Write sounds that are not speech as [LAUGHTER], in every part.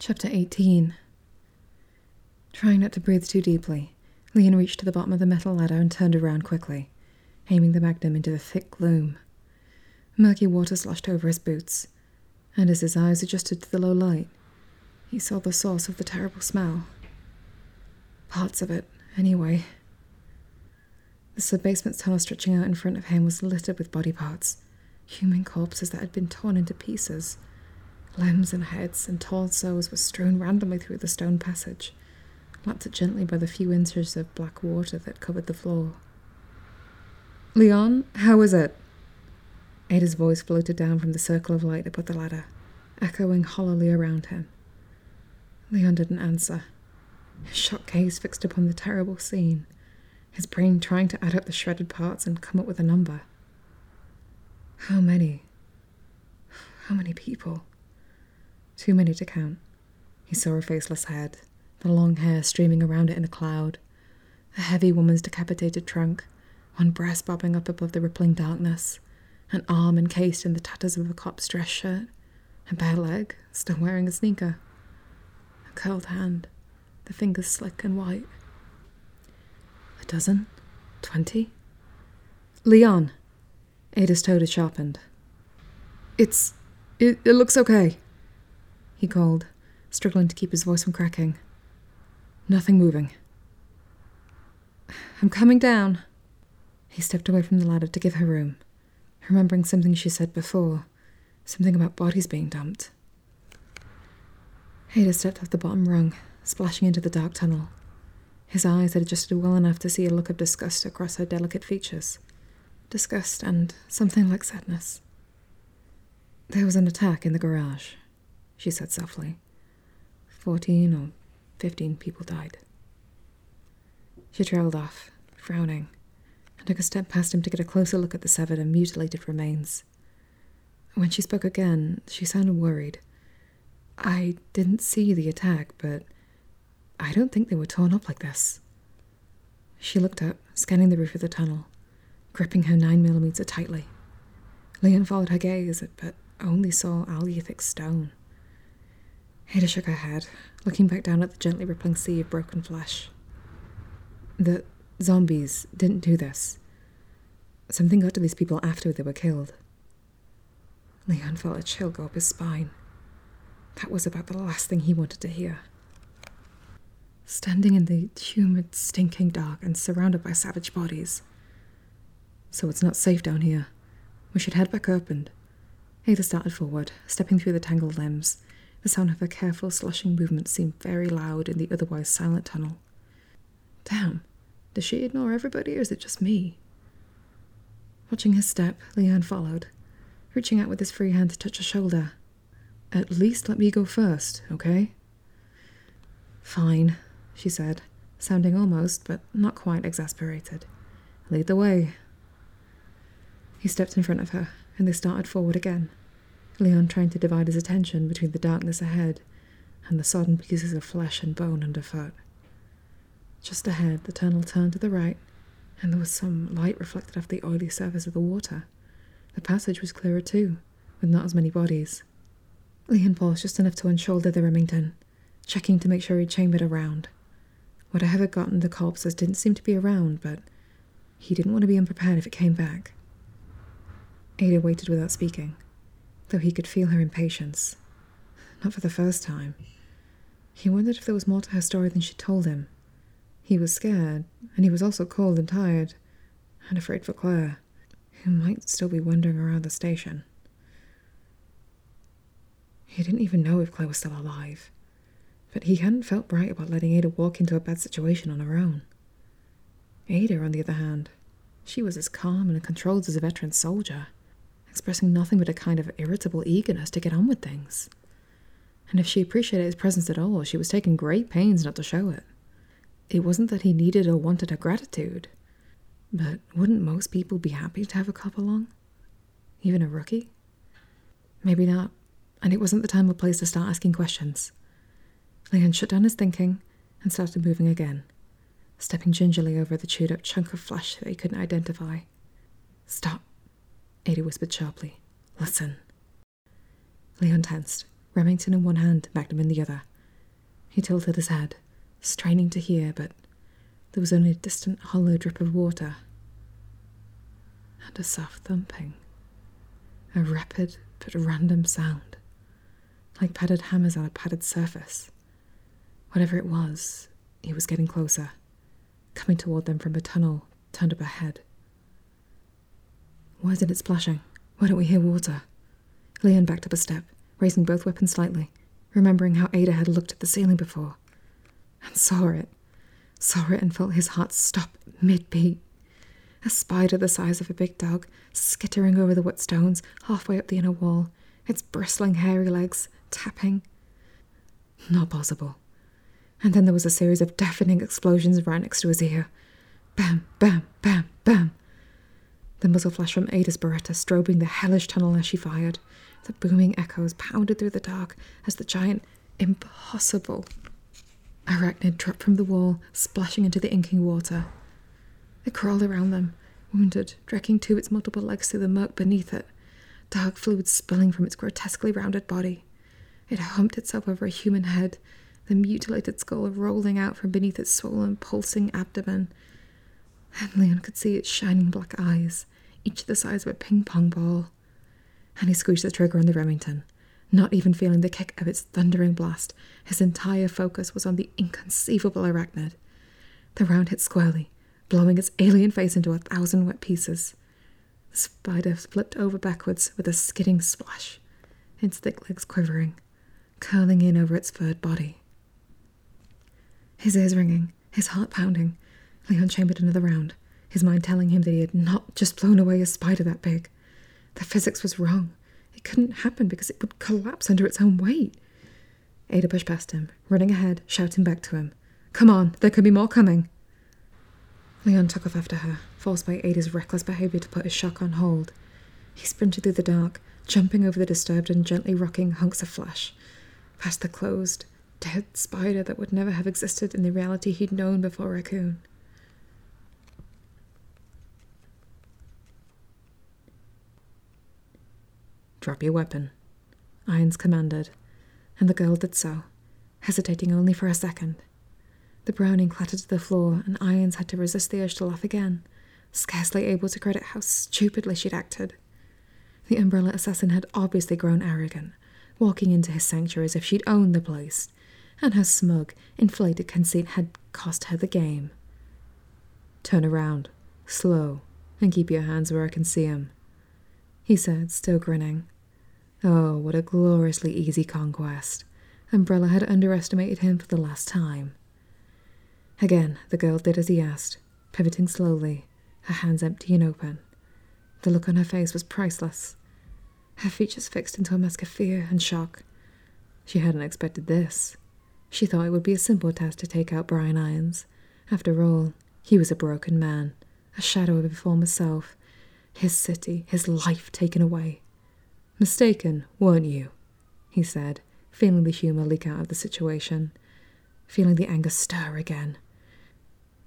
Chapter 18 Trying not to breathe too deeply, Leon reached to the bottom of the metal ladder and turned around quickly, aiming the magnum into the thick gloom. Murky water sloshed over his boots, and as his eyes adjusted to the low light, he saw the source of the terrible smell. Parts of it, anyway. The sub-basement tunnel stretching out in front of him was littered with body parts, human corpses that had been torn into pieces. Limbs and heads and torsos were strewn randomly through the stone passage, lapped gently by the few inches of black water that covered the floor. Leon, how is it? Ada's voice floated down from the circle of light above the ladder, echoing hollowly around him. Leon didn't answer, his shocked gaze fixed upon the terrible scene, his brain trying to add up the shredded parts and come up with a number. How many? How many people? Too many to count. He saw a faceless head, the long hair streaming around it in a cloud, a heavy woman's decapitated trunk, one breast bobbing up above the rippling darkness, an arm encased in the tatters of a cop's dress shirt, a bare leg, still wearing a sneaker, a curled hand, the fingers slick and white. A dozen? Twenty? Leon! Ada's toe had sharpened. It's. It, it looks okay he called, struggling to keep his voice from cracking. Nothing moving. I'm coming down. He stepped away from the ladder to give her room, remembering something she said before, something about bodies being dumped. Ada stepped off the bottom rung, splashing into the dark tunnel. His eyes had adjusted well enough to see a look of disgust across her delicate features. Disgust and something like sadness. There was an attack in the garage she said softly. Fourteen or fifteen people died. She trailed off, frowning, and took a step past him to get a closer look at the severed and mutilated remains. When she spoke again, she sounded worried. I didn't see the attack, but I don't think they were torn up like this. She looked up, scanning the roof of the tunnel, gripping her 9mm tightly. Leon followed her gaze, but only saw algae-thick stone. Ada shook her head, looking back down at the gently rippling sea of broken flesh. The zombies didn't do this. Something got to these people after they were killed. Leon felt a chill go up his spine. That was about the last thing he wanted to hear. Standing in the humid, stinking dark and surrounded by savage bodies. So it's not safe down here. We should head back up and. Ada started forward, stepping through the tangled limbs, the sound of her careful sloshing movements seemed very loud in the otherwise silent tunnel. Damn, does she ignore everybody or is it just me? Watching his step, Leon followed, reaching out with his free hand to touch her shoulder. At least let me go first, okay? Fine, she said, sounding almost, but not quite exasperated. Lead the way. He stepped in front of her, and they started forward again. Leon trying to divide his attention between the darkness ahead and the sodden pieces of flesh and bone underfoot. Just ahead, the tunnel turned to the right, and there was some light reflected off the oily surface of the water. The passage was clearer too, with not as many bodies. Leon paused just enough to unshoulder the Remington, checking to make sure he'd chambered around. Whatever had gotten the corpses didn't seem to be around, but he didn't want to be unprepared if it came back. Ada waited without speaking though he could feel her impatience. Not for the first time. He wondered if there was more to her story than she told him. He was scared, and he was also cold and tired, and afraid for Claire, who might still be wandering around the station. He didn't even know if Claire was still alive, but he hadn't felt right about letting Ada walk into a bad situation on her own. Ada, on the other hand, she was as calm and controlled as a veteran soldier expressing nothing but a kind of irritable eagerness to get on with things. And if she appreciated his presence at all, she was taking great pains not to show it. It wasn't that he needed or wanted her gratitude, but wouldn't most people be happy to have a cop along? Even a rookie? Maybe not, and it wasn't the time or place to start asking questions. Leon shut down his thinking and started moving again, stepping gingerly over the chewed up chunk of flesh that he couldn't identify. Stop, Ada whispered sharply. Listen. Leon tensed, Remington in one hand, Magnum in the other, He tilted his head, straining to hear, but there was only a distant hollow drip of water and a soft thumping. A rapid but random sound, like padded hammers on a padded surface. Whatever it was, it was getting closer, coming toward them from a tunnel turned up ahead. Why isn't it splashing? Why don't we hear water? Leon backed up a step, raising both weapons slightly, remembering how Ada had looked at the ceiling before, and saw it. Saw it and felt his heart stop mid beat. A spider the size of a big dog, skittering over the wet stones halfway up the inner wall, its bristling hairy legs tapping. Not possible. And then there was a series of deafening explosions right next to his ear. Bam, bam, bam, bam. The muzzle flash from Ada's Beretta strobing the hellish tunnel as she fired. The booming echoes pounded through the dark as the giant, impossible arachnid dropped from the wall, splashing into the inking water. It crawled around them, wounded, dragging two of its multiple legs through the murk beneath it, dark fluid spilling from its grotesquely rounded body. It humped itself over a human head, the mutilated skull rolling out from beneath its swollen, pulsing abdomen. And Leon could see its shining black eyes, each the size of a ping pong ball. And he squeezed the trigger on the Remington, not even feeling the kick of its thundering blast. His entire focus was on the inconceivable arachnid. The round hit squarely, blowing its alien face into a thousand wet pieces. The spider flipped over backwards with a skidding splash, its thick legs quivering, curling in over its furred body. His ears ringing, his heart pounding, Leon chambered another round, his mind telling him that he had not just blown away a spider that big. The physics was wrong. It couldn't happen because it would collapse under its own weight. Ada pushed past him, running ahead, shouting back to him, Come on, there could be more coming. Leon took off after her, forced by Ada's reckless behavior to put his shock on hold. He sprinted through the dark, jumping over the disturbed and gently rocking hunks of flesh, past the closed, dead spider that would never have existed in the reality he'd known before Raccoon. Drop your weapon, Irons commanded, and the girl did so, hesitating only for a second. The Browning clattered to the floor, and Irons had to resist the urge to laugh again, scarcely able to credit how stupidly she'd acted. The umbrella assassin had obviously grown arrogant, walking into his sanctuary as if she'd owned the place, and her smug, inflated conceit had cost her the game. Turn around, slow, and keep your hands where I can see 'em, he said, still grinning. Oh, what a gloriously easy conquest. Umbrella had underestimated him for the last time. Again, the girl did as he asked, pivoting slowly, her hands empty and open. The look on her face was priceless, her features fixed into a mask of fear and shock. She hadn't expected this. She thought it would be a simple task to take out Brian Irons. After all, he was a broken man, a shadow of a former self, his city, his life taken away. Mistaken, weren't you? he said, feeling the humour leak out of the situation, feeling the anger stir again.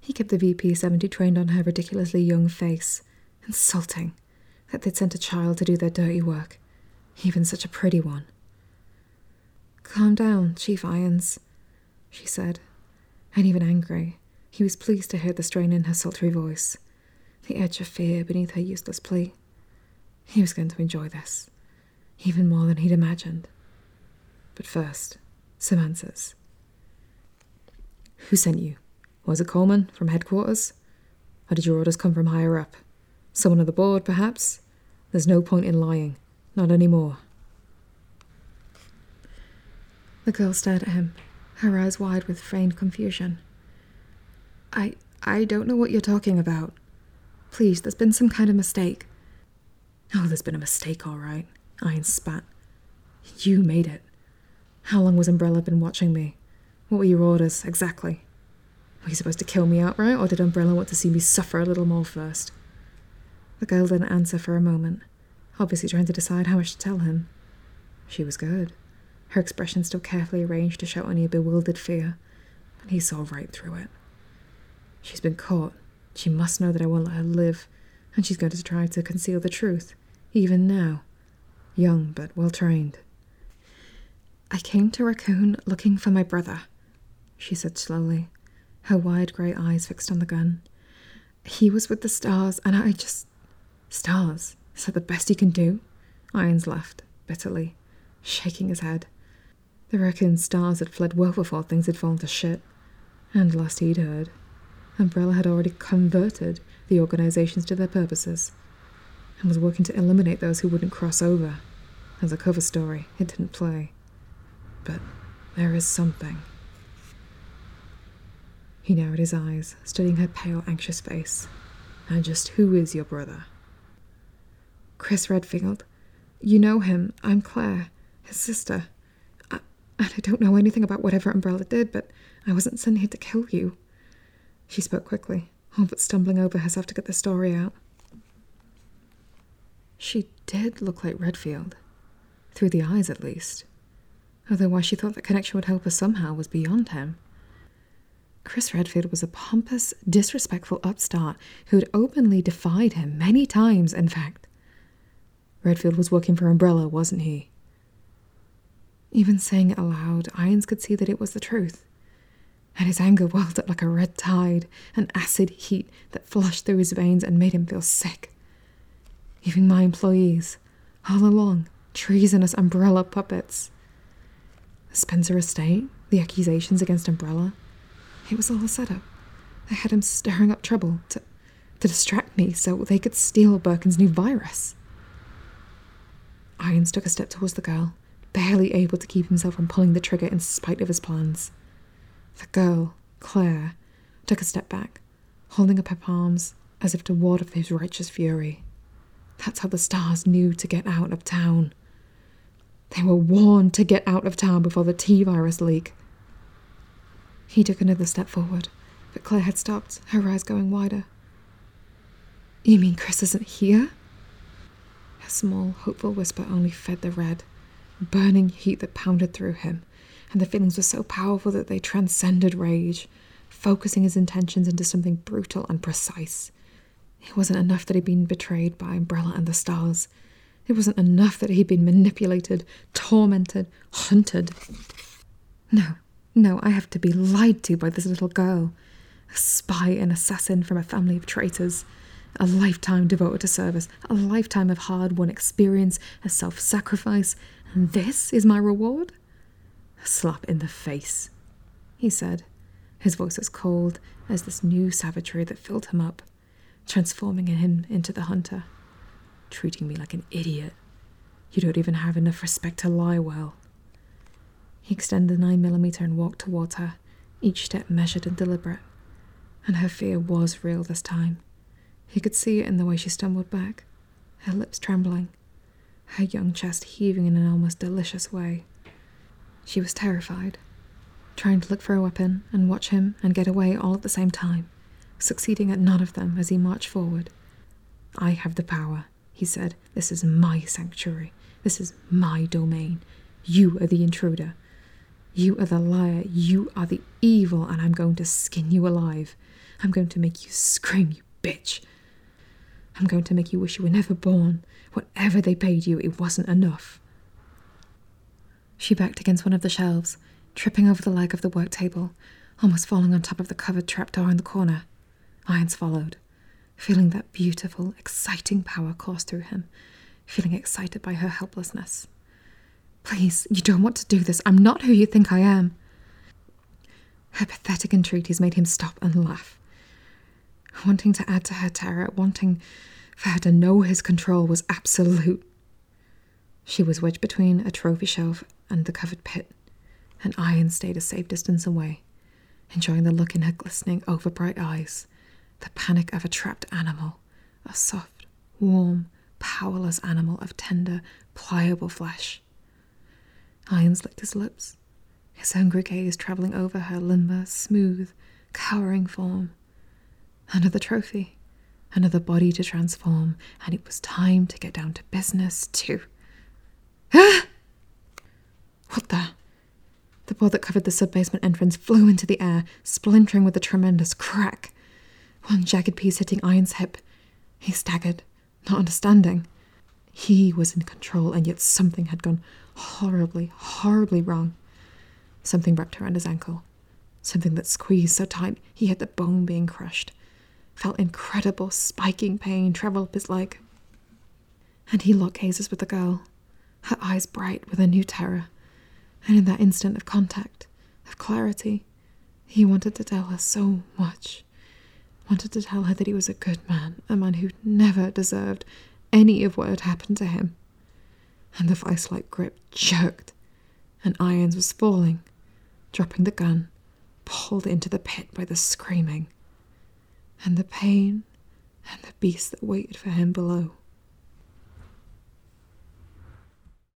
He kept the VP 70 trained on her ridiculously young face. Insulting that they'd sent a child to do their dirty work, even such a pretty one. Calm down, Chief Irons, she said, and even angry. He was pleased to hear the strain in her sultry voice, the edge of fear beneath her useless plea. He was going to enjoy this, even more than he'd imagined. But first, some answers. Who sent you? Was it Coleman from headquarters? Or did your orders come from higher up? Someone on the board, perhaps? There's no point in lying. Not anymore. The girl stared at him, her eyes wide with feigned confusion. I I don't know what you're talking about. Please, there's been some kind of mistake. Oh, there's been a mistake, all right. Irons spat. You made it. How long was Umbrella been watching me? What were your orders, exactly? Were you supposed to kill me outright, or did Umbrella want to see me suffer a little more first? The girl didn't answer for a moment, obviously trying to decide how much to tell him. She was good, her expression still carefully arranged to show only a bewildered fear, but he saw right through it. She's been caught. She must know that I won't let her live, and she's going to try to conceal the truth, even now. Young but well trained. I came to Raccoon looking for my brother, she said slowly, her wide grey eyes fixed on the gun. He was with the stars, and I just. Stars? Is that the best you can do? Irons laughed, bitterly, shaking his head. The Raccoon stars had fled well before things had fallen to shit. And last he'd heard, Umbrella had already converted the organizations to their purposes and was working to eliminate those who wouldn't cross over. As a cover story, it didn't play. But there is something. He narrowed his eyes, studying her pale, anxious face. And just who is your brother? Chris Redfield. You know him. I'm Claire, his sister. I, and I don't know anything about whatever Umbrella did, but I wasn't sent here to kill you. She spoke quickly, all but stumbling over herself to get the story out. She did look like Redfield. Through the eyes, at least. Although why she thought that connection would help her somehow was beyond him. Chris Redfield was a pompous, disrespectful upstart who had openly defied him many times, in fact. Redfield was working for Umbrella, wasn't he? Even saying it aloud, Irons could see that it was the truth. And his anger welled up like a red tide, an acid heat that flushed through his veins and made him feel sick. Even my employees, all along, treasonous Umbrella puppets. The Spencer estate, the accusations against Umbrella, it was all a setup. They had him stirring up trouble to, to distract me so they could steal Birkin's new virus. Irons took a step towards the girl, barely able to keep himself from pulling the trigger in spite of his plans. The girl, Claire, took a step back, holding up her palms as if to ward off his righteous fury. That's how the stars knew to get out of town. They were warned to get out of town before the T virus leak. He took another step forward, but Claire had stopped, her eyes going wider. You mean Chris isn't here? Her small, hopeful whisper only fed the red, burning heat that pounded through him, and the feelings were so powerful that they transcended rage, focusing his intentions into something brutal and precise. It wasn't enough that he'd been betrayed by Umbrella and the stars. It wasn't enough that he'd been manipulated, tormented, hunted. No, no, I have to be lied to by this little girl. A spy and assassin from a family of traitors. A lifetime devoted to service, a lifetime of hard won experience, a self sacrifice, and this is my reward? A slap in the face, he said. His voice was cold as this new savagery that filled him up, transforming him into the hunter. Treating me like an idiot. You don't even have enough respect to lie well. He extended the 9mm and walked towards her, each step measured and deliberate. And her fear was real this time. He could see it in the way she stumbled back, her lips trembling, her young chest heaving in an almost delicious way. She was terrified, trying to look for a weapon and watch him and get away all at the same time, succeeding at none of them as he marched forward. I have the power, he said. This is my sanctuary. This is my domain. You are the intruder. You are the liar, you are the evil, and I'm going to skin you alive. I'm going to make you scream, you bitch. I'm going to make you wish you were never born. Whatever they paid you, it wasn't enough. She backed against one of the shelves, tripping over the leg of the work table, almost falling on top of the covered trapdoor in the corner. Irons followed, feeling that beautiful, exciting power course through him, feeling excited by her helplessness. Please, you don't want to do this. I'm not who you think I am. Her pathetic entreaties made him stop and laugh. Wanting to add to her terror, wanting for her to know his control was absolute. She was wedged between a trophy shelf and the covered pit, and Irons stayed a safe distance away, enjoying the look in her glistening, overbright eyes, the panic of a trapped animal, a soft, warm, powerless animal of tender, pliable flesh. Irons licked his lips, his hungry gaze travelling over her limber, smooth, cowering form. Another trophy, another body to transform, and it was time to get down to business, too. [GASPS] Ah! That covered the sub-basement entrance flew into the air, splintering with a tremendous crack. One jagged piece hitting Iron's hip. He staggered, not understanding. He was in control, and yet something had gone horribly, horribly wrong. Something wrapped around his ankle. something that squeezed so tight he had the bone being crushed. Felt incredible spiking pain travel up his leg. And he locked gazes with the girl, her eyes bright with a new terror. And in that instant of contact, of clarity, he wanted to tell her so much. Wanted to tell her that he was a good man, a man who never deserved any of what had happened to him. And the vice like grip jerked, and Irons was falling, dropping the gun, pulled into the pit by the screaming, and the pain, and the beast that waited for him below.